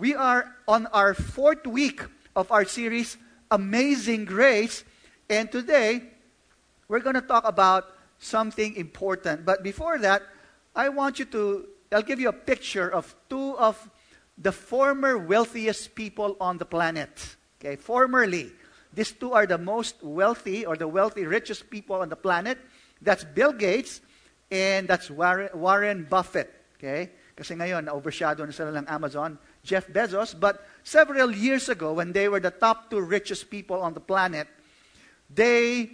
We are on our fourth week of our series, Amazing Grace. And today, we're going to talk about something important. But before that, I want you to, I'll give you a picture of two of the former wealthiest people on the planet. Okay, formerly. These two are the most wealthy or the wealthy, richest people on the planet. That's Bill Gates and that's Warren, Buffett. Okay? Kasi ngayon, overshadow na sila ng Amazon, Jeff Bezos. But several years ago, when they were the top two richest people on the planet, they,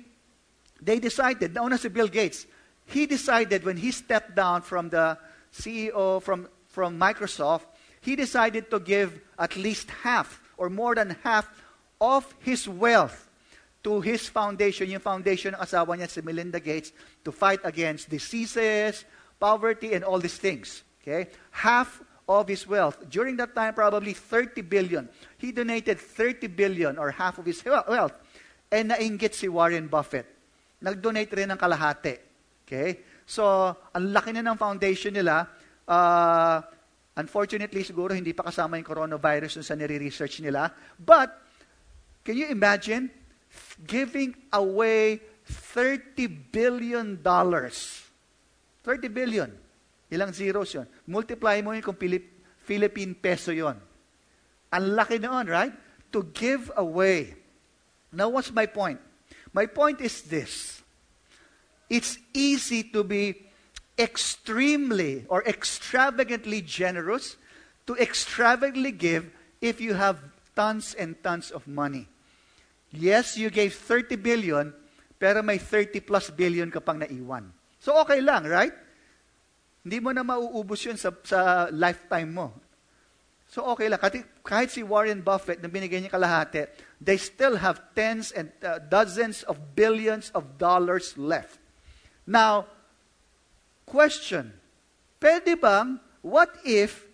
they decided, nauna si Bill Gates, he decided when he stepped down from the CEO from, from Microsoft, he decided to give at least half or more than half of his wealth to his foundation, yung foundation ng asawa niya si Melinda Gates, to fight against diseases, poverty, and all these things. Okay? Half of his wealth. During that time, probably 30 billion. He donated 30 billion or half of his wealth. And nainggit si Warren Buffett. Nag-donate rin ng kalahati. Okay? So, ang laki na ng foundation nila. Uh, unfortunately, siguro hindi pa kasama yung coronavirus sa nire-research nila. But, can you imagine giving away 30 billion dollars? 30 billion. Ilang zeros yon? Multiply mo yun kung Pilip, Philippine peso yon. Ang laki noon, right? To give away. Now, what's my point? My point is this. It's easy to be extremely or extravagantly generous, to extravagantly give if you have tons and tons of money. Yes, you gave 30 billion, pero may 30 plus billion ka pang naiwan. So okay lang, right? Hindi mo na mauubos yun sa, sa lifetime mo. So okay lang. Kahit, kahit si Warren Buffett na binigay niya kalahati, they still have tens and uh, dozens of billions of dollars left. Now, question. Pwede bang, what if,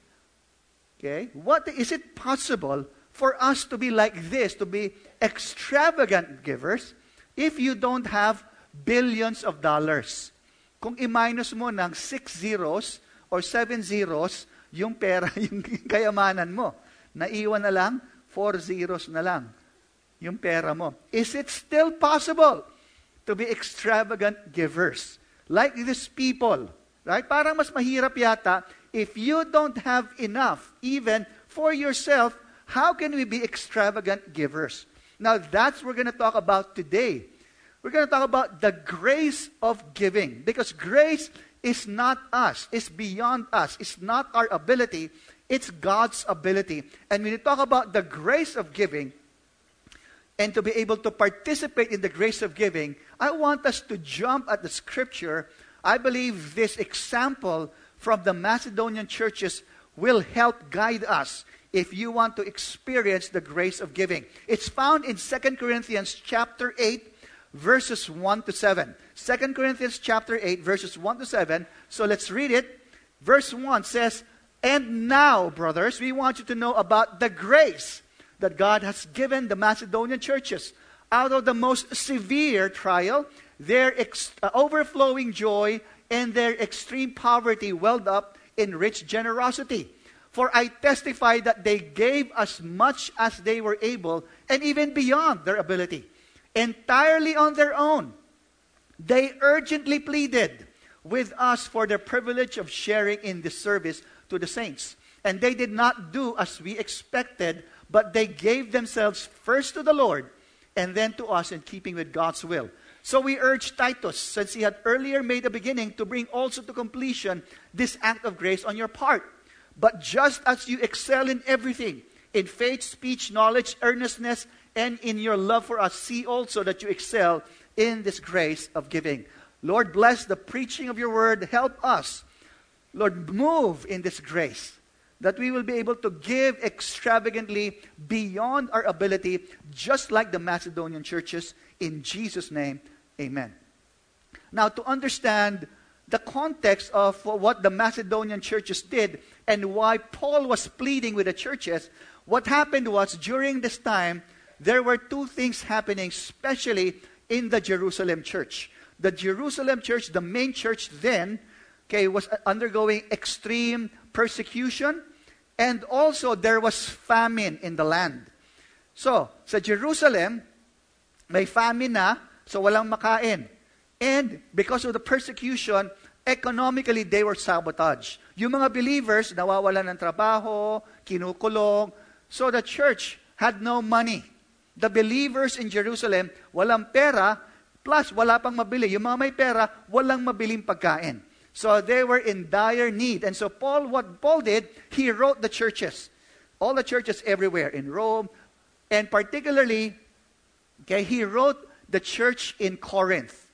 okay, what, is it possible for us to be like this, to be extravagant givers, if you don't have billions of dollars? Kung i-minus mo ng 6 zeros or 7 zeros, yung pera, yung kayamanan mo. Naiwan na lang, 4 zeros na lang yung pera mo. Is it still possible to be extravagant givers? Like these people, right? Parang mas mahirap yata, if you don't have enough, even for yourself, how can we be extravagant givers? Now, that's what we're going to talk about today. We're going to talk about the grace of giving because grace is not us, it's beyond us, it's not our ability, it's God's ability. And when you talk about the grace of giving and to be able to participate in the grace of giving, I want us to jump at the scripture. I believe this example from the Macedonian churches will help guide us if you want to experience the grace of giving. It's found in 2 Corinthians chapter 8 verses 1 to 7. 2 Corinthians chapter 8, verses 1 to 7. So let's read it. Verse 1 says, And now, brothers, we want you to know about the grace that God has given the Macedonian churches. Out of the most severe trial, their ex- uh, overflowing joy and their extreme poverty welled up in rich generosity. For I testify that they gave as much as they were able and even beyond their ability entirely on their own. They urgently pleaded with us for the privilege of sharing in this service to the saints. And they did not do as we expected, but they gave themselves first to the Lord and then to us in keeping with God's will. So we urge Titus, since he had earlier made a beginning, to bring also to completion this act of grace on your part. But just as you excel in everything, in faith, speech, knowledge, earnestness, and in your love for us, see also that you excel in this grace of giving. Lord, bless the preaching of your word. Help us, Lord, move in this grace that we will be able to give extravagantly beyond our ability, just like the Macedonian churches. In Jesus' name, amen. Now, to understand the context of what the Macedonian churches did and why Paul was pleading with the churches, what happened was during this time, there were two things happening, especially in the Jerusalem church. The Jerusalem church, the main church then, okay, was uh, undergoing extreme persecution And also, there was famine in the land. So, sa Jerusalem, may famine na, so walang makain. And because of the persecution, economically, they were sabotaged. Yung mga believers, nawawalan ng trabaho, kinukulong. So the church had no money. The believers in Jerusalem, walang pera, plus wala pang mabili. Yung mga may pera, walang mabiling pagkain. So they were in dire need. And so Paul, what Paul did, he wrote the churches. All the churches everywhere in Rome. And particularly, okay, he wrote the church in Corinth.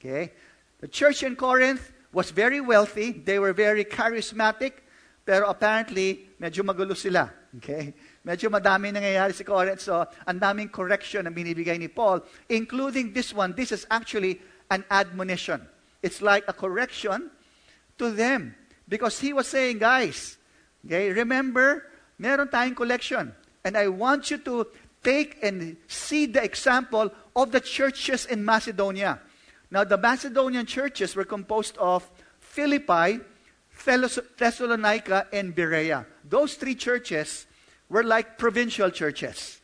Okay? The church in Corinth was very wealthy. They were very charismatic. Pero apparently, medyo magulo sila. Okay? Medyo madami nangyayari si Corinth. So, ang daming correction ang binibigay ni Paul, including this one. This is actually an admonition. It's like a correction to them. Because he was saying, guys, okay, remember, meron tayong collection. And I want you to take and see the example of the churches in Macedonia. Now, the Macedonian churches were composed of Philippi, Thessalonica, and Berea. Those three churches were like provincial churches.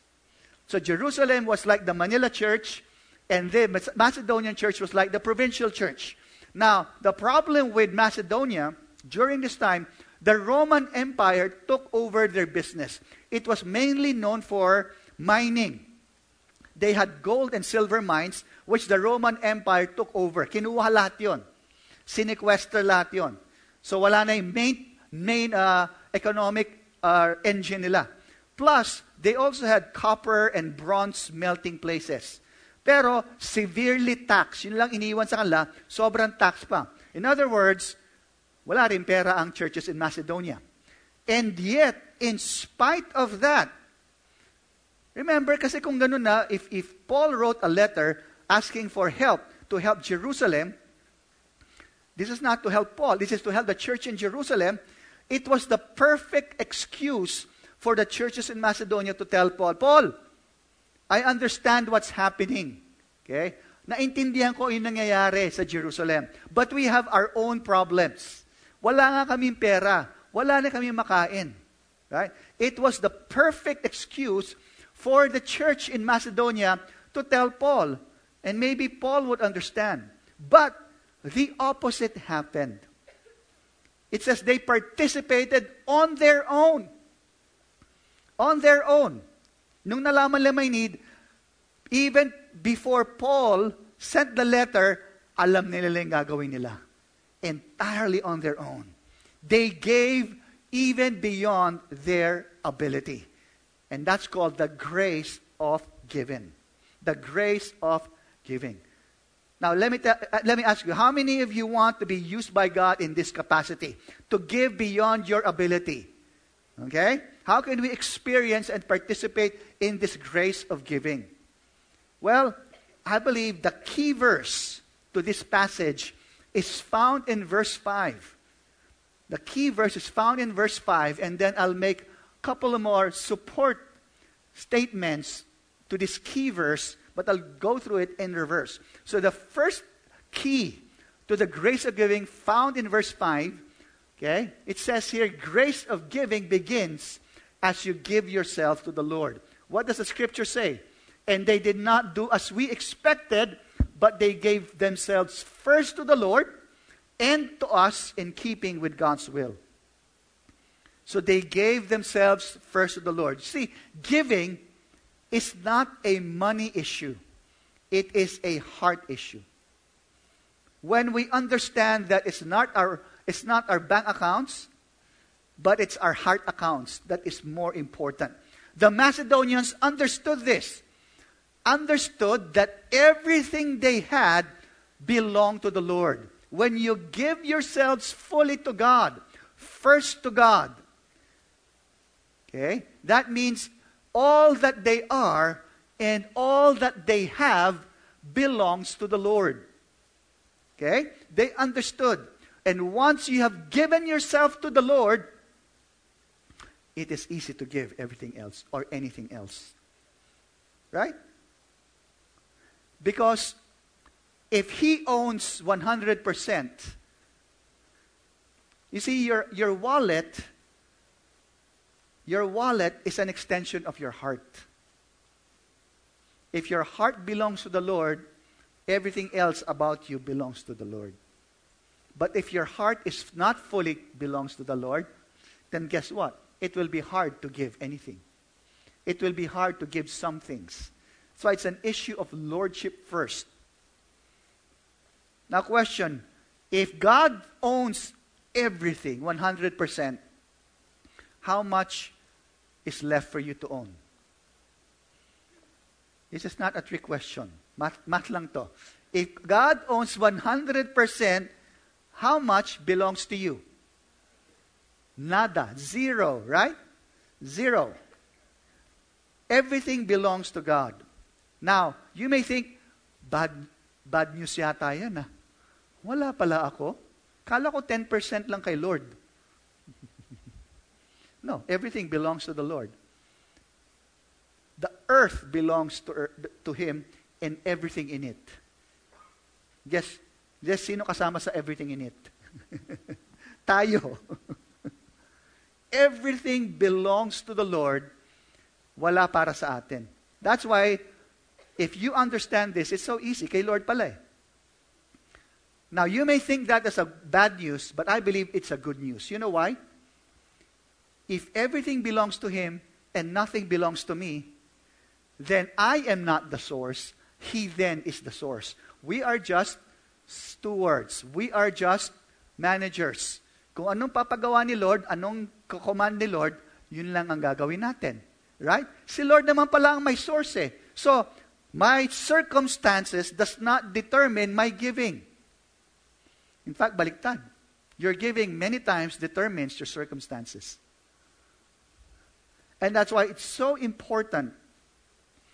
So Jerusalem was like the Manila church, and the Macedonian church was like the provincial church. Now, the problem with Macedonia during this time, the Roman Empire took over their business. It was mainly known for mining. They had gold and silver mines, which the Roman Empire took over. Kinuha lahat yun. Sinequester lahat yun. So wala na yung main, main uh, economic uh, engine nila. Plus, they also had copper and bronze melting places. Pero severely taxed. Yun lang iniwan sa kanila, sobrang tax pa. In other words, wala rin pera ang churches in Macedonia. And yet, in spite of that, remember, kasi kung ganun na, if, if Paul wrote a letter asking for help to help Jerusalem, this is not to help Paul, this is to help the church in Jerusalem. It was the perfect excuse for the churches in Macedonia to tell Paul, Paul, I understand what's happening. Okay? Naintindihan ko yung nangyayari sa Jerusalem. But we have our own problems. Wala nga kaming pera. Wala na makain. Right? It was the perfect excuse for the church in Macedonia to tell Paul. And maybe Paul would understand. But the opposite happened. It says they participated on their own. On their own. Nung nalaman nila may need, even before Paul sent the letter, alam nila yung gagawin nila. Entirely on their own. They gave even beyond their ability. And that's called the grace of giving. The grace of giving. Now, let me, ta- uh, let me ask you how many of you want to be used by God in this capacity? To give beyond your ability. Okay? How can we experience and participate in this grace of giving? Well, I believe the key verse to this passage is found in verse 5. The key verse is found in verse 5, and then I'll make a couple of more support statements to this key verse, but I'll go through it in reverse. So the first key to the grace of giving found in verse 5, okay, it says here, grace of giving begins as you give yourself to the Lord. What does the scripture say? And they did not do as we expected, but they gave themselves first to the Lord and to us in keeping with God's will. So they gave themselves first to the Lord. See, giving is not a money issue, it is a heart issue. When we understand that it's not our, it's not our bank accounts, but it's our heart accounts that is more important. The Macedonians understood this, understood that everything they had belonged to the Lord. When you give yourselves fully to God, first to God, okay, that means all that they are and all that they have belongs to the Lord. Okay? They understood. And once you have given yourself to the Lord, it is easy to give everything else or anything else. Right? Because if he owns 100%, you see, your, your wallet Your wallet is an extension of your heart. If your heart belongs to the Lord, everything else about you belongs to the Lord. But if your heart is not fully belongs to the Lord, then guess what? It will be hard to give anything. It will be hard to give some things. So it's an issue of lordship first. Now, question if God owns everything 100%, how much is left for you to own? This is not a trick question. Math lang to. If God owns 100%, how much belongs to you? Nada. Zero, right? Zero. Everything belongs to God. Now, you may think, bad, bad news yata yan ah. Wala pala ako. Kala ko 10% lang kay Lord. no, everything belongs to the Lord. The earth belongs to, to Him and everything in it. Guess, guess sino kasama sa everything in it? Tayo. everything belongs to the Lord, wala para sa atin. That's why, if you understand this, it's so easy. Kay Lord pala eh. Now, you may think that as a bad news, but I believe it's a good news. You know why? If everything belongs to Him and nothing belongs to me, then I am not the source. He then is the source. We are just stewards. We are just managers. Kung anong papagawa ni Lord, anong command ni Lord, yun lang ang gagawin natin. Right? Si Lord naman pala ang may source eh. So, my circumstances does not determine my giving. In fact, baliktad. Your giving many times determines your circumstances. And that's why it's so important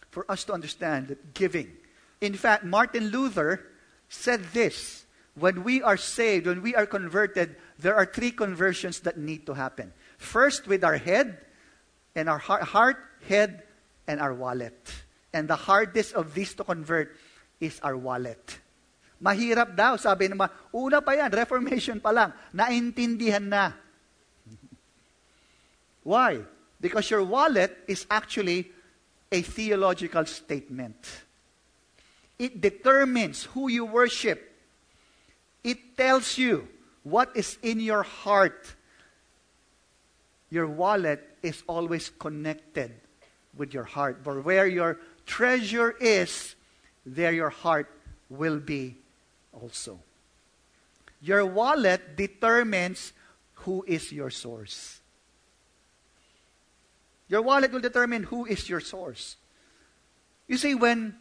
for us to understand that giving. In fact, Martin Luther said this when we are saved, when we are converted, there are three conversions that need to happen. First, with our head, and our heart, head, and our wallet. And the hardest of these to convert is our wallet. Mahirap daw, sabi naman. Una pa yan, Reformation pa lang. Naintindihan na. Why? Because your wallet is actually a theological statement. It determines who you worship. It tells you what is in your heart. Your wallet is always connected with your heart. For where your treasure is, there your heart will be also. Your wallet determines who is your source. Your wallet will determine who is your source. You see, when,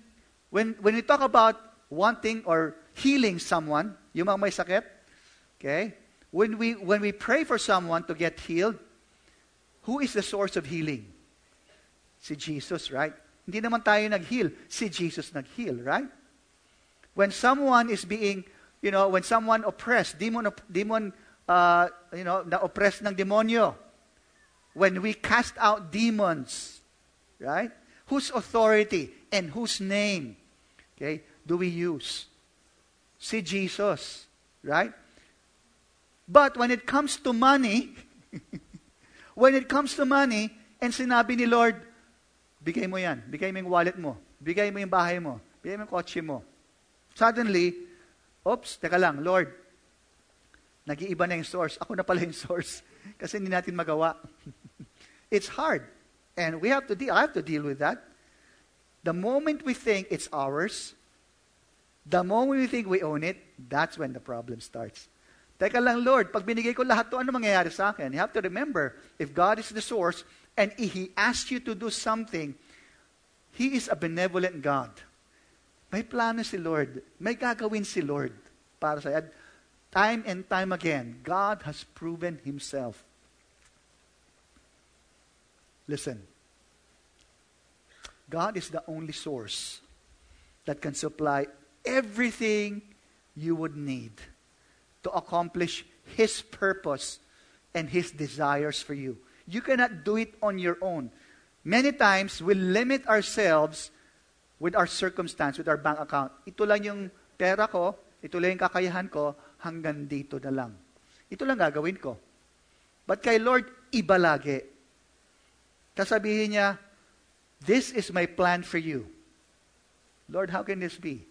when, when we talk about wanting or healing someone, yung mga may sakit, okay? When we, when we pray for someone to get healed, who is the source of healing? Si Jesus, right? Hindi naman tayo nag-heal. Si Jesus nag-heal, right? When someone is being, you know, when someone oppressed, demon, demon uh, you know, na oppressed ng demonyo, when we cast out demons, right? Whose authority and whose name, okay, do we use? See Jesus, right? But when it comes to money, when it comes to money, and sinabi ni Lord, bigay mo yan, bigay mo yung wallet mo, bigay mo yung bahay mo, bigay mo yung kotse mo, Suddenly, oops, teka lang, Lord, nag-iiba na yung source. Ako na pala yung source. Kasi hindi natin magawa. it's hard. And we have to deal, I have to deal with that. The moment we think it's ours, the moment we think we own it, that's when the problem starts. Teka lang, Lord, pag binigay ko lahat to, ano mangyayari sa akin? You have to remember, if God is the source, and if He asks you to do something, He is a benevolent God. May plano si Lord. May gagawin si Lord para sa At time and time again, God has proven Himself. Listen. God is the only source that can supply everything you would need to accomplish His purpose and His desires for you. You cannot do it on your own. Many times we limit ourselves with our circumstance, with our bank account. Ito lang yung pera ko, ito lang yung kakayahan ko, hanggang dito na lang. Ito lang gagawin ko. But kay Lord, iba lagi. Kasabihin niya, This is my plan for you. Lord, how can this be?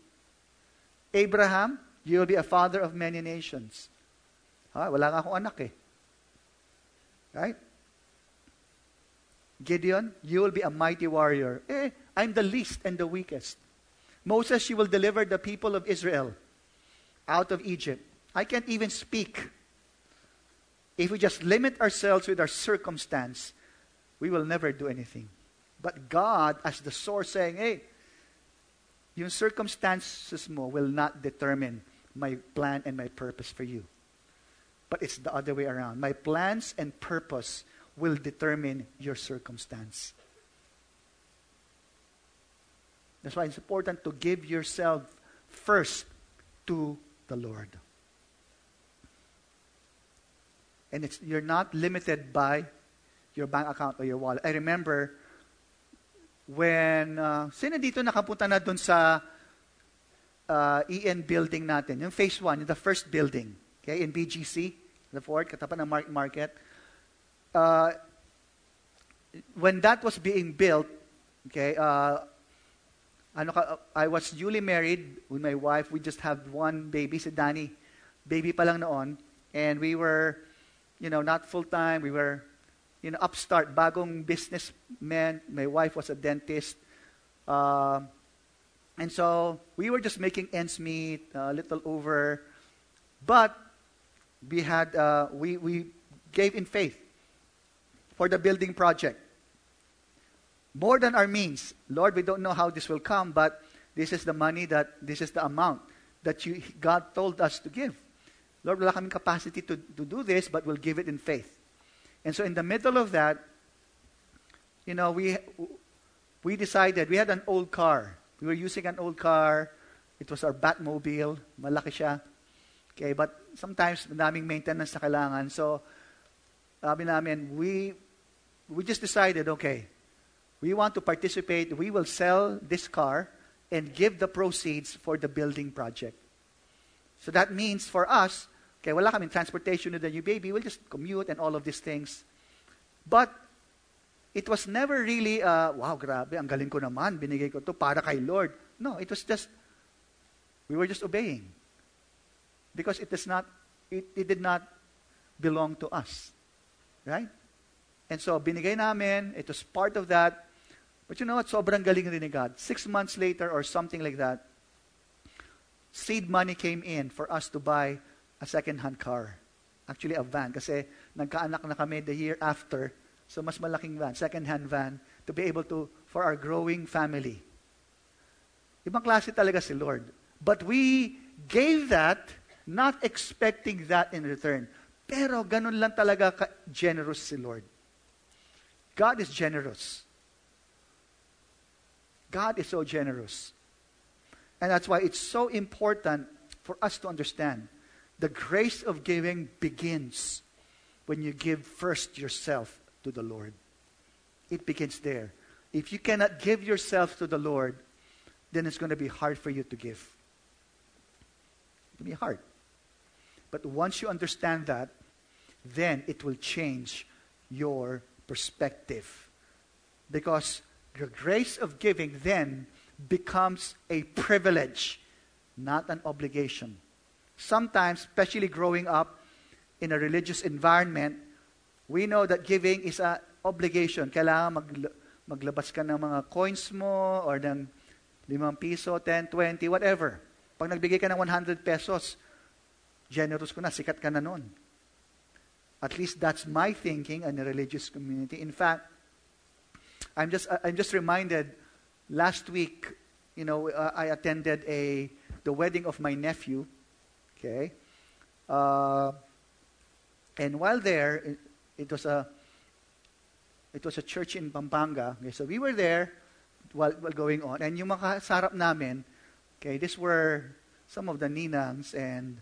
Abraham, you will be a father of many nations. Ha, wala nga akong anak eh. Right? Gideon, you will be a mighty warrior. Eh, I'm the least and the weakest. Moses, you will deliver the people of Israel out of Egypt. I can't even speak. If we just limit ourselves with our circumstance, we will never do anything. But God, as the source, saying, hey, yung circumstances mo will not determine my plan and my purpose for you. But it's the other way around. My plans and purpose will determine your circumstance. That's why it's important to give yourself first to the Lord. And you're not limited by your bank account or your wallet. I remember when, uh, sino dito nakapunta na dun sa uh, EN building natin, yung phase 1, the first building, okay, in BGC, the Fort, katapat ng market. Uh, when that was being built, okay, uh, ano ka, I was newly married with my wife. We just had one baby, si Danny. Baby pa lang noon. And we were, you know, not full-time. We were you know, upstart, bagong businessman. My wife was a dentist. Uh, and so we were just making ends meet, a little over. But we had, uh, we, we gave in faith for the building project. More than our means. Lord, we don't know how this will come, but this is the money that, this is the amount that you, God told us to give. Lord, wala kaming capacity to, to do this, but we'll give it in faith. And so in the middle of that, you know, we, we decided, we had an old car. We were using an old car. It was our Batmobile. Malaki siya. Okay, but sometimes madaming maintenance na kailangan. So, sabi namin, we, we just decided, okay, we want to participate. We will sell this car and give the proceeds for the building project. So that means for us, Okay, wala kaming transportation to the new baby. We'll just commute and all of these things. But it was never really, uh, wow, grabe, ang galing ko naman, binigay ko to para kay Lord. No, it was just, we were just obeying. Because it is not, it, it did not belong to us. Right? And so, binigay namin, it was part of that. But you know what, sobrang galing rin ni God. Six months later or something like that, seed money came in for us to buy a second-hand car. Actually, a van. Kasi nagkaanak na kami the year after. So, mas malaking van, second-hand van, to be able to, for our growing family. Ibang klase talaga si Lord. But we gave that, not expecting that in return. Pero ganun lang talaga ka-generous si Lord. God is generous. God is so generous. And that's why it's so important for us to understand the grace of giving begins when you give first yourself to the Lord. It begins there. If you cannot give yourself to the Lord, then it's going to be hard for you to give. It'll be hard. But once you understand that, then it will change your perspective. Because the grace of giving then becomes a privilege, not an obligation sometimes, especially growing up in a religious environment, we know that giving is an obligation. Kailangan mag, maglabas ka ng mga coins mo or ng limang piso, 10, 20, whatever. Pag nagbigay ka ng 100 pesos, generous ko na, sikat ka na nun. At least that's my thinking in a religious community. In fact, I'm just, I'm just reminded, last week, you know, uh, I attended a, the wedding of my nephew, Okay? Uh, and while there, it, it, was a it was a church in Pampanga. Okay, so we were there while, while going on. And yung mga sarap namin, okay, these were some of the ninangs and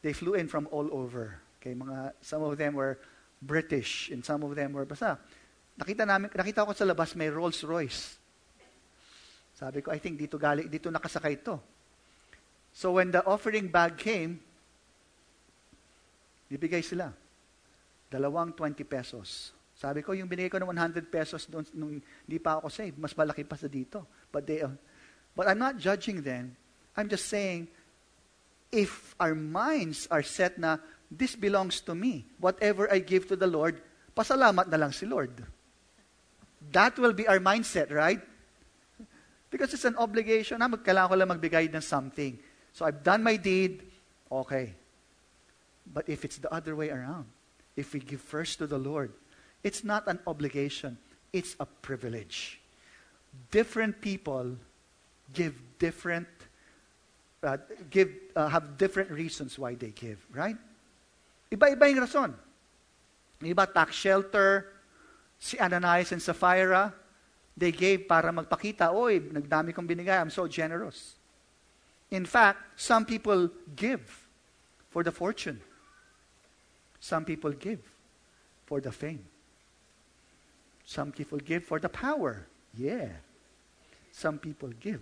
they flew in from all over. Okay, mga, some of them were British and some of them were basta. Nakita namin, nakita ko sa labas may Rolls Royce. Sabi ko, I think dito gali, dito nakasakay to. So when the offering bag came, bibigay sila. Dalawang 20 pesos. Sabi ko, yung binigay ko ng 100 pesos doon nung hindi pa ako saved, mas malaki pa sa dito. But, they, uh, but I'm not judging them. I'm just saying, if our minds are set na, this belongs to me. Whatever I give to the Lord, pasalamat na lang si Lord. That will be our mindset, right? Because it's an obligation. Ah, kailangan ko lang magbigay ng something. So I've done my deed, okay. But if it's the other way around, if we give first to the Lord, it's not an obligation, it's a privilege. Different people give different, uh, give, uh, have different reasons why they give, right? Iba-iba yung rason. Iba tax shelter, si Ananias and Sapphira, they gave para magpakita, oy, nagdami kong binigay, I'm so generous. In fact, some people give for the fortune. Some people give for the fame. Some people give for the power. Yeah. Some people give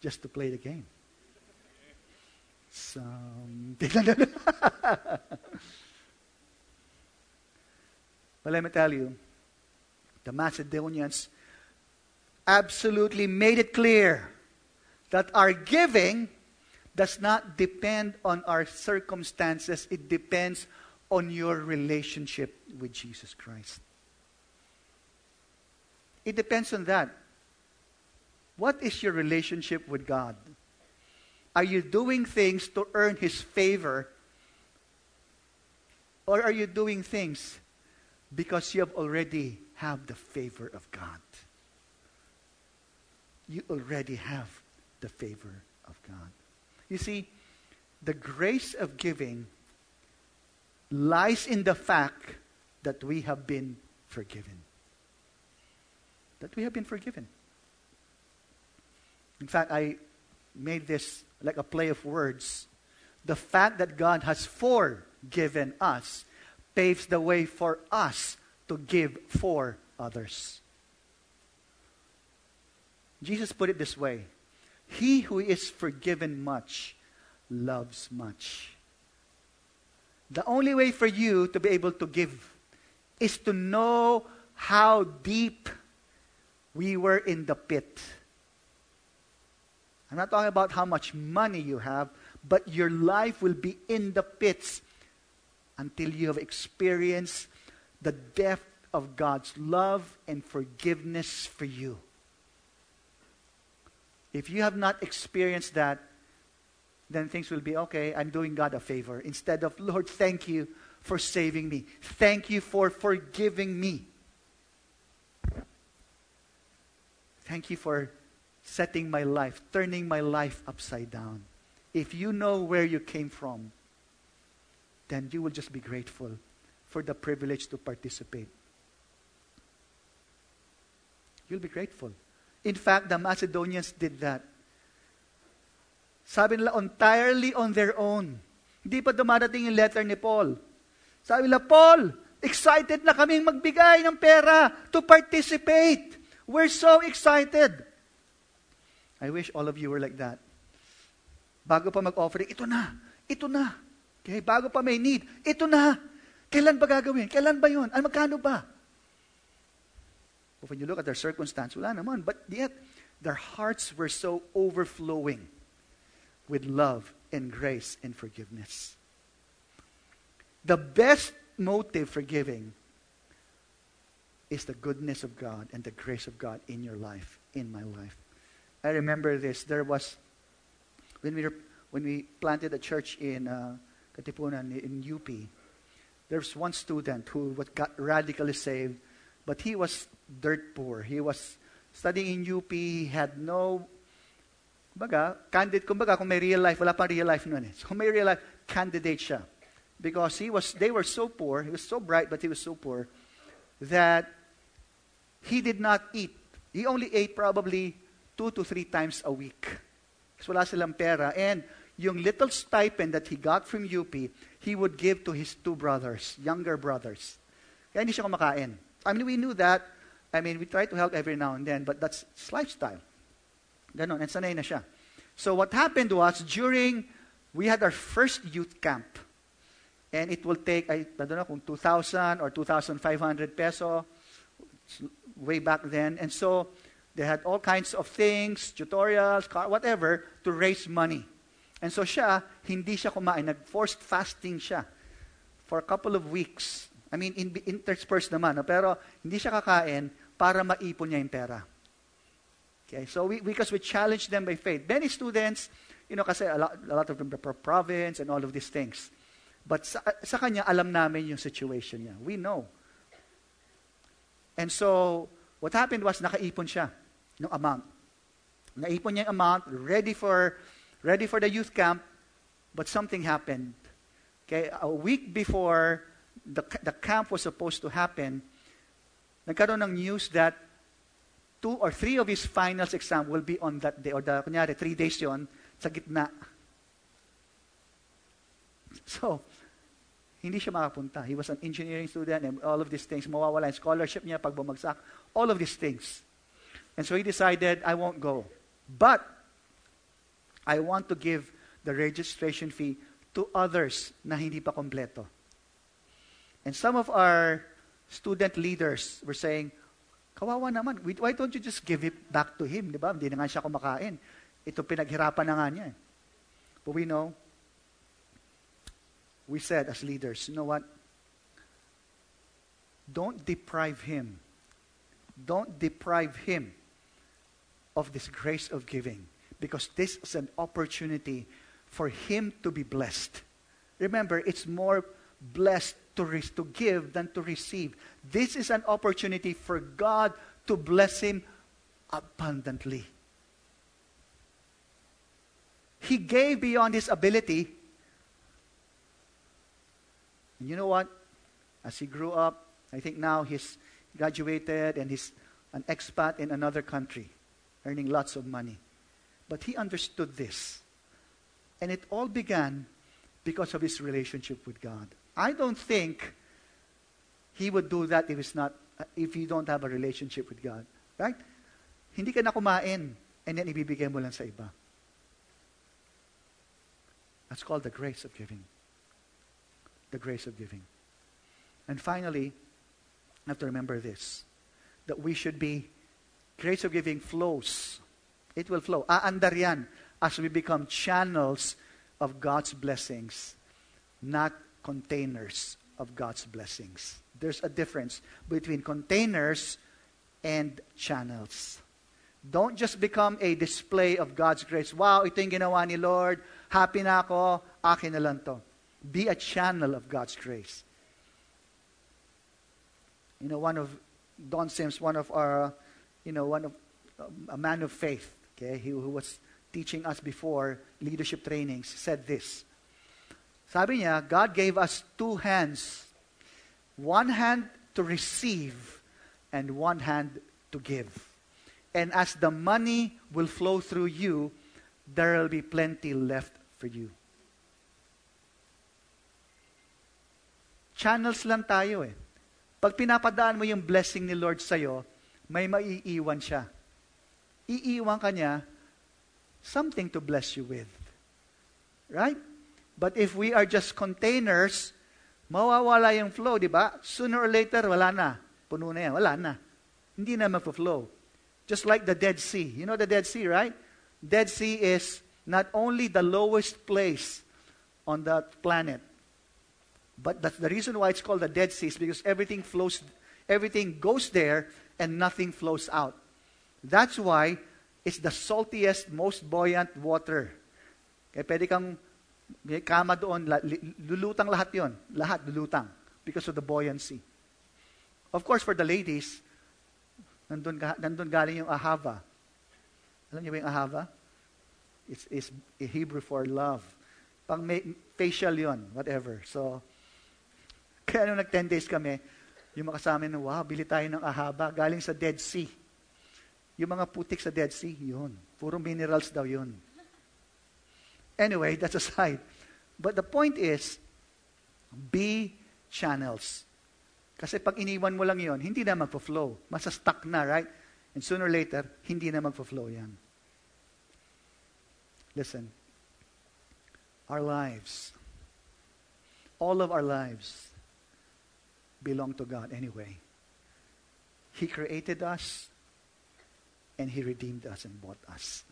just to play the game. Some. but let me tell you, the Macedonians absolutely made it clear that our giving does not depend on our circumstances, it depends on your relationship with Jesus Christ. It depends on that. What is your relationship with God? Are you doing things to earn His favor? Or are you doing things because you have already have the favor of God? You already have the favor of God. You see, the grace of giving lies in the fact that we have been forgiven. That we have been forgiven. In fact, I made this like a play of words. The fact that God has forgiven us paves the way for us to give for others. Jesus put it this way He who is forgiven much loves much. The only way for you to be able to give is to know how deep we were in the pit. I'm not talking about how much money you have, but your life will be in the pits until you have experienced the depth of God's love and forgiveness for you. If you have not experienced that, then things will be okay. I'm doing God a favor. Instead of, Lord, thank you for saving me. Thank you for forgiving me. Thank you for setting my life, turning my life upside down. If you know where you came from, then you will just be grateful for the privilege to participate. You'll be grateful. In fact, the Macedonians did that. Sabi nila, entirely on their own. Hindi pa dumadating yung letter ni Paul. Sabi nila, Paul, excited na kaming magbigay ng pera to participate. We're so excited. I wish all of you were like that. Bago pa mag-offering, ito na, ito na. Okay, bago pa may need, ito na. Kailan ba gagawin? Kailan ba yun? Ano, magkano ba? When you look at their circumstance, wala naman. But yet, their hearts were so overflowing with love and grace and forgiveness. The best motive for giving is the goodness of God and the grace of God in your life, in my life. I remember this. There was, when we, when we planted a church in uh, Katipunan, in UP, there was one student who got radically saved, but he was dirt poor. He was studying in UP, he had no, kumbaga, candidate, kumbaga, kung may real life, wala pa real life noon eh. So kung may real life, candidate siya. Because he was, they were so poor, he was so bright, but he was so poor, that he did not eat. He only ate probably two to three times a week. Kasi wala silang pera. And yung little stipend that he got from UP, he would give to his two brothers, younger brothers. Kaya hindi siya kumakain. I mean, we knew that. I mean, we try to help every now and then, but that's lifestyle. Ganon, and sanay na siya. So what happened was, during, we had our first youth camp. And it will take, I, I don't know kung 2,000 or 2,500 peso, way back then. And so they had all kinds of things, tutorials, car, whatever, to raise money. And so siya, hindi siya kumain. Nag-forced fasting siya for a couple of weeks. I mean, in, interspersed naman. No? Pero hindi siya kakain para maipon niya yung pera. Okay, so we, because we challenge them by faith. Many students, you know, kasi a lot, a lot of them are province and all of these things. But sa, sa kanya, alam namin yung situation niya. We know. And so, what happened was, nakaipon siya ng amount. Naipon niya yung amount, ready for, ready for the youth camp, but something happened. Okay, a week before the, the camp was supposed to happen, nagkaroon ng news that two or three of his finals exam will be on that day. Or the, kunyari, three days yon sa gitna. So, hindi siya makapunta. He was an engineering student and all of these things. Mawawala yung scholarship niya pag bumagsak. All of these things. And so he decided, I won't go. But, I want to give the registration fee to others na hindi pa kompleto. And some of our student leaders were saying, kawawa naman, why don't you just give it back to him? Di ba? Hindi na nga siya kumakain. Ito pinaghirapan na nga niya. Eh. But we know we said as leaders, you know what? Don't deprive him. Don't deprive him of this grace of giving because this is an opportunity for him to be blessed. Remember, it's more blessed to, re- to give than to receive. This is an opportunity for God to bless him abundantly. He gave beyond his ability and you know what? As he grew up, I think now he's graduated and he's an expat in another country, earning lots of money. But he understood this. And it all began because of his relationship with God. I don't think he would do that if it's not uh, if you don't have a relationship with God. Right? Hindi ka na kumain and then ibibigay mo lang sa iba. That's called the grace of giving the grace of giving. And finally, I have to remember this that we should be, grace of giving flows. It will flow. Aandar yan as we become channels of God's blessings, not containers of God's blessings. There's a difference between containers and channels. Don't just become a display of God's grace. Wow, ito yung ginawa ni Lord. Happy na ako. Akin na lang to. Be a channel of God's grace. You know, one of Don Sims, one of our, you know, one of um, a man of faith, okay, he, who was teaching us before leadership trainings, said this. Sabi niya, God gave us two hands. One hand to receive and one hand to give. And as the money will flow through you, there will be plenty left for you. Channels lang tayo eh. Pag pinapadaan mo yung blessing ni Lord sa'yo, may maiiwan siya. Iiwan ka niya something to bless you with. Right? But if we are just containers, mawawala yung flow, di ba? Sooner or later, wala na. Puno na yan. Wala na. Hindi na magpo-flow. Just like the Dead Sea. You know the Dead Sea, right? Dead Sea is not only the lowest place on the planet, but that's the reason why it's called the Dead Sea is because everything flows, everything goes there and nothing flows out. That's why it's the saltiest, most buoyant water. Kaya pwede kang may kama doon, lulutang lahat yon, Lahat lulutang because of the buoyancy. Of course, for the ladies, nandun, nandun galing yung ahava. Alam niyo ba yung ahava? It's, it's Hebrew for love. Pang may, facial yon, whatever. So, kaya nung nag-10 days kami, yung mga kasama na, wow, bili tayo ng ahaba, galing sa Dead Sea. Yung mga putik sa Dead Sea, yun. Puro minerals daw yun. Anyway, that's aside. But the point is, be channels. Kasi pag iniwan mo lang yon, hindi na magpo-flow. Masa-stuck na, right? And sooner or later, hindi na magpo-flow yan. Listen. Our lives all of our lives belong to God anyway. He created us and He redeemed us and bought us.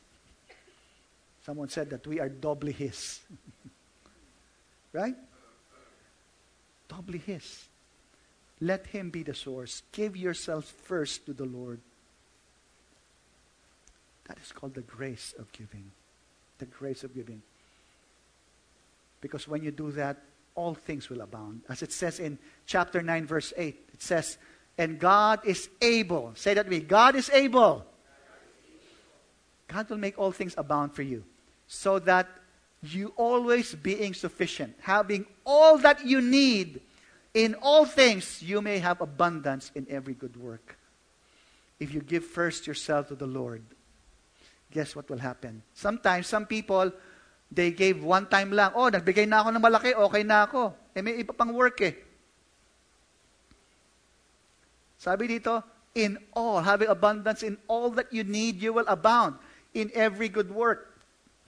Someone said that we are doubly His. right? Doubly His. Let Him be the source. Give yourself first to the Lord. That is called the grace of giving. The grace of giving. Because when you do that, all things will abound. As it says in chapter 9, verse 8, it says, And God is able. Say that with me. God is able. God will make all things abound for you. So that you always being sufficient, having all that you need in all things, you may have abundance in every good work. If you give first yourself to the Lord, guess what will happen? Sometimes, some people, they gave one time lang. Oh, nagbigay na ako ng malaki, okay na ako. Eh, may iba pang work eh. Sabi dito, in all, having abundance in all that you need, you will abound in every good work.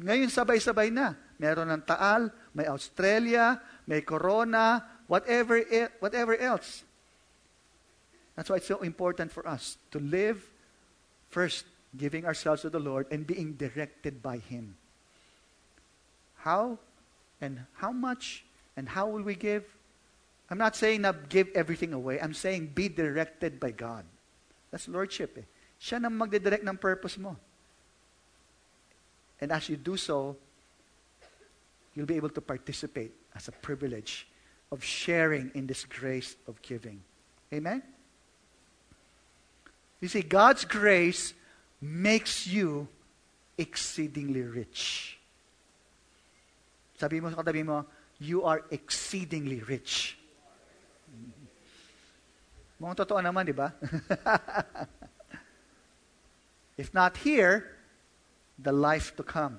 Ngayon, sabay-sabay na. Meron ng Taal, may Australia, may Corona, whatever, whatever else. That's why it's so important for us to live first giving ourselves to the Lord and being directed by Him. How and how much and how will we give? I'm not saying na give everything away. I'm saying be directed by God. That's lordship eh. Siya nang magdidirect ng purpose mo. And as you do so, you'll be able to participate as a privilege of sharing in this grace of giving. Amen? You see, God's grace makes you exceedingly rich. Sabi mo sa mo, you are exceedingly rich. Mukhang totoo naman, di ba? if not here, the life to come.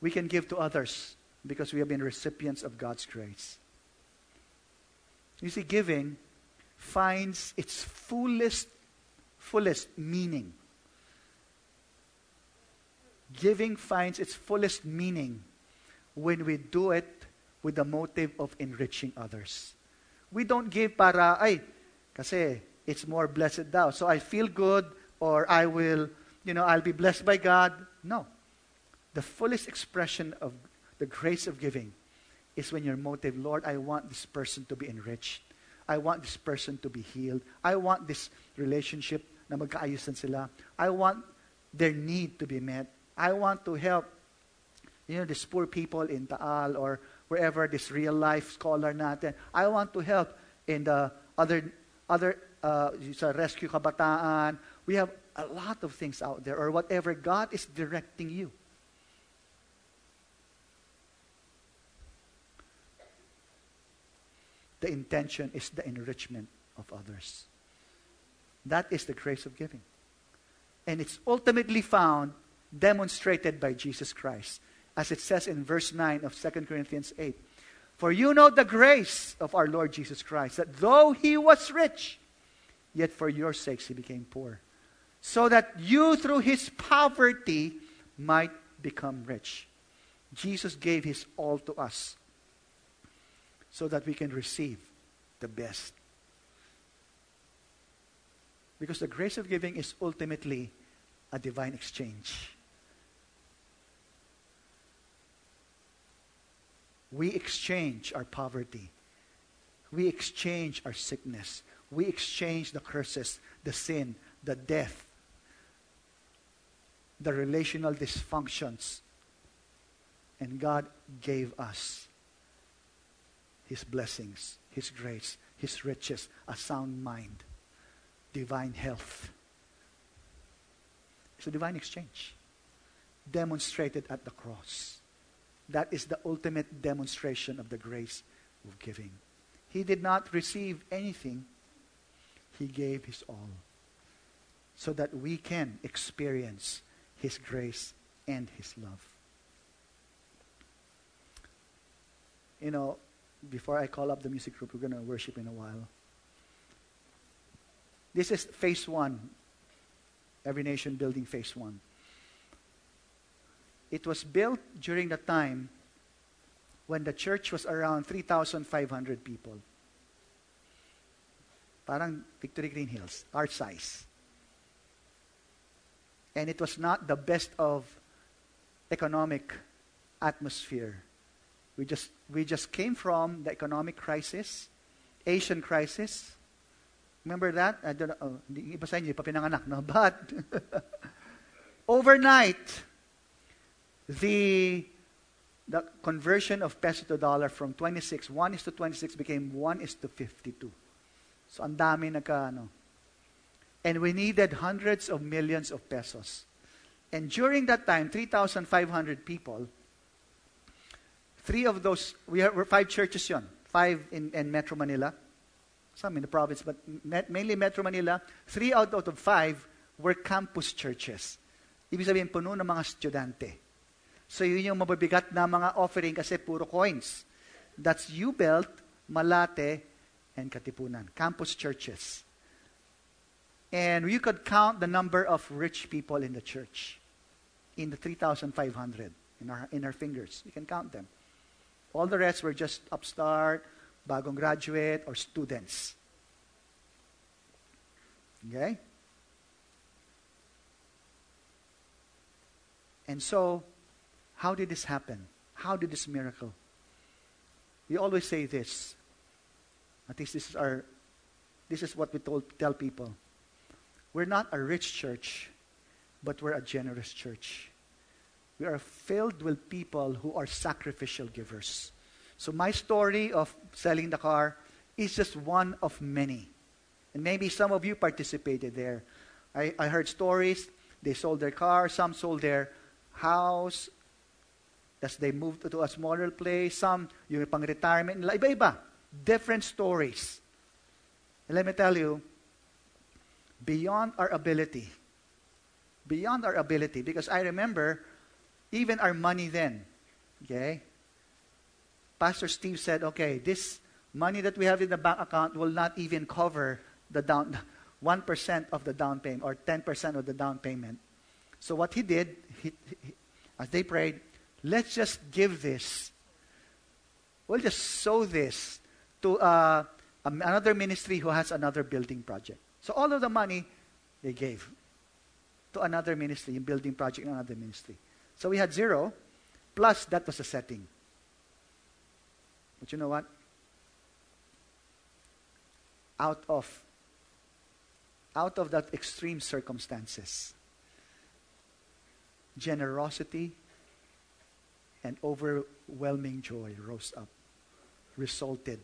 We can give to others because we have been recipients of God's grace. You see, giving finds its fullest, fullest meaning. Giving finds its fullest meaning when we do it with the motive of enriching others. We don't give para, ay, kasi it's more blessed daw. So I feel good or I will, you know, I'll be blessed by God. No. The fullest expression of the grace of giving is when your motive, Lord, I want this person to be enriched. I want this person to be healed. I want this relationship na magkaayusan sila. I want their need to be met. I want to help, you know, these poor people in Taal or wherever this real life scholar natin. I want to help in the other, other uh, sa rescue kabataan. We have a lot of things out there or whatever God is directing you. The intention is the enrichment of others. That is the grace of giving. And it's ultimately found, demonstrated by Jesus Christ. As it says in verse 9 of 2 Corinthians 8. For you know the grace of our Lord Jesus Christ, that though he was rich, yet for your sakes he became poor, so that you through his poverty might become rich. Jesus gave his all to us so that we can receive the best. Because the grace of giving is ultimately a divine exchange. We exchange our poverty. We exchange our sickness. We exchange the curses, the sin, the death, the relational dysfunctions. And God gave us his blessings, His grace, His riches, a sound mind, divine health. It's a divine exchange demonstrated at the cross. That is the ultimate demonstration of the grace of giving. He did not receive anything, He gave His all so that we can experience His grace and His love. You know, before I call up the music group, we're going to worship in a while. This is phase one, Every Nation Building phase one. It was built during the time when the church was around 3,500 people. Parang Victory Greenhills, our size. And it was not the best of economic atmosphere. We just, we just came from the economic crisis, Asian crisis. Remember that? I don't know. Oh? But, overnight, the, the conversion of peso to dollar from 26, 1 is to 26 became 1 is to 52. So, ang dami nagka, ano. And we needed hundreds of millions of pesos. And during that time, 3,500 people, three of those, we have, were five churches yon, five in, in Metro Manila, some in the province, but met, mainly Metro Manila, three out, out of five were campus churches. Ibig sabihin, puno ng mga estudyante. So yun yung mabibigat na mga offering kasi puro coins. That's U-Belt, Malate, and Katipunan. Campus churches. And you could count the number of rich people in the church in the 3,500 in our, in our fingers. You can count them. All the rest were just upstart, bagong graduate, or students. Okay? And so, how did this happen? How did this miracle? We always say this. At least this is our this is what we told, tell people. We're not a rich church, but we're a generous church. We are filled with people who are sacrificial givers. So my story of selling the car is just one of many. And maybe some of you participated there. I, I heard stories. They sold their car. Some sold their house as they moved to a smaller place. Some, yung pang retirement nila. Iba-iba. Different stories. And let me tell you, beyond our ability, beyond our ability, because I remember even our money then. Okay? Pastor Steve said, okay, this money that we have in the bank account will not even cover the down 1% of the down payment or 10% of the down payment. So what he did, he, he, as they prayed, let's just give this. We'll just sow this to uh, another ministry who has another building project. So all of the money they gave to another ministry, in building project, in another ministry. So we had zero, plus that was a setting. But you know what? Out of out of that extreme circumstances, generosity and overwhelming joy rose up, resulted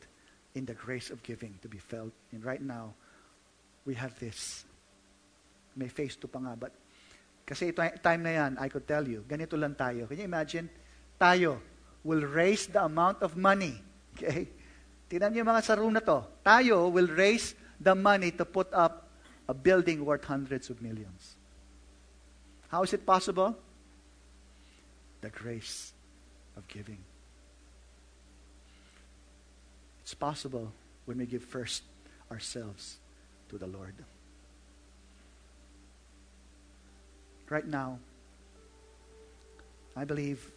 in the grace of giving to be felt. And right now, we have this. May phase two pa nga, but Kasi ito, time na yan, I could tell you, ganito lang tayo. Can you imagine? Tayo will raise the amount of money. Okay? Tingnan niyo mga sa room na to. Tayo will raise the money to put up a building worth hundreds of millions. How is it possible? The grace of giving. It's possible when we give first ourselves to the Lord. right now, I believe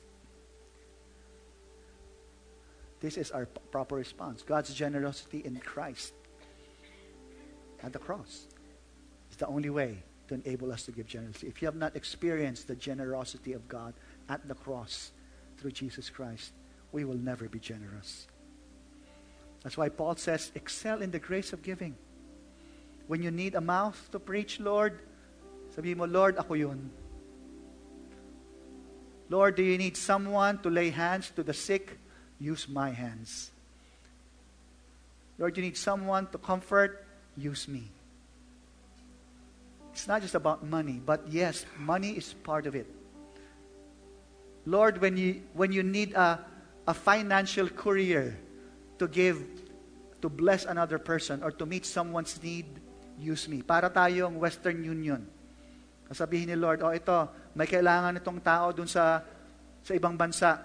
this is our p- proper response. God's generosity in Christ at the cross is the only way to enable us to give generously. If you have not experienced the generosity of God at the cross through Jesus Christ, we will never be generous. That's why Paul says, excel in the grace of giving. When you need a mouth to preach, Lord, Sabi mo, Lord, ako yun. Lord, do you need someone to lay hands to the sick? Use my hands. Lord, you need someone to comfort? Use me. It's not just about money, but yes, money is part of it. Lord, when you, when you need a, a financial courier to give, to bless another person or to meet someone's need, use me. Para tayong Western Union. Sabihin ni Lord, oh ito, may kailangan itong tao dun sa, sa ibang bansa.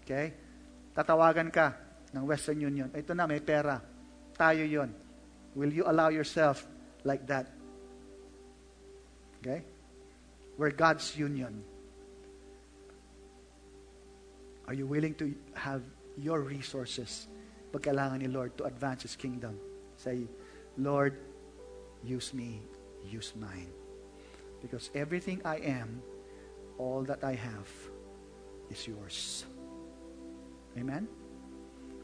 Okay? Tatawagan ka ng Western Union. Ito na, may pera. Tayo yon. Will you allow yourself like that? Okay? We're God's union. Are you willing to have your resources pag kailangan ni Lord to advance His kingdom. Say, Lord, use me, use mine. Because everything I am, all that I have, is yours. Amen?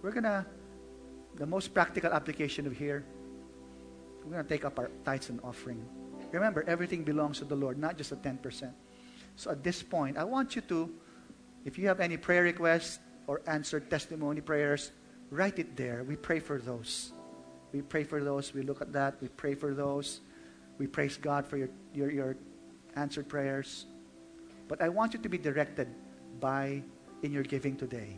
We're going to, the most practical application of here, we're going to take up our tithes and offering. Remember, everything belongs to the Lord, not just the 10%. So at this point, I want you to, if you have any prayer requests or answered testimony prayers, write it there. We pray for those. We pray for those. We look at that. We pray for those. We praise God for your, your, your answered prayers. But I want you to be directed by in your giving today.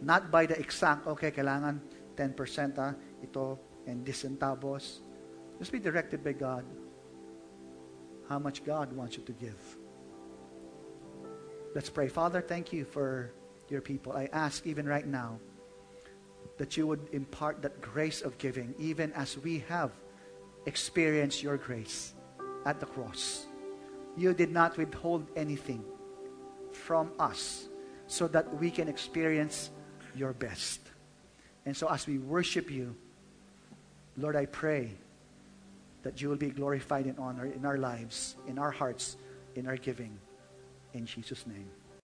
Not by the exact, okay, kailangan 10% ah, ito, and this centavos. Just be directed by God. How much God wants you to give. Let's pray. Father, thank you for your people. I ask even right now that you would impart that grace of giving, even as we have experienced your grace at the cross. You did not withhold anything from us so that we can experience your best. And so, as we worship you, Lord, I pray that you will be glorified and honored in our lives, in our hearts, in our giving. In Jesus' name.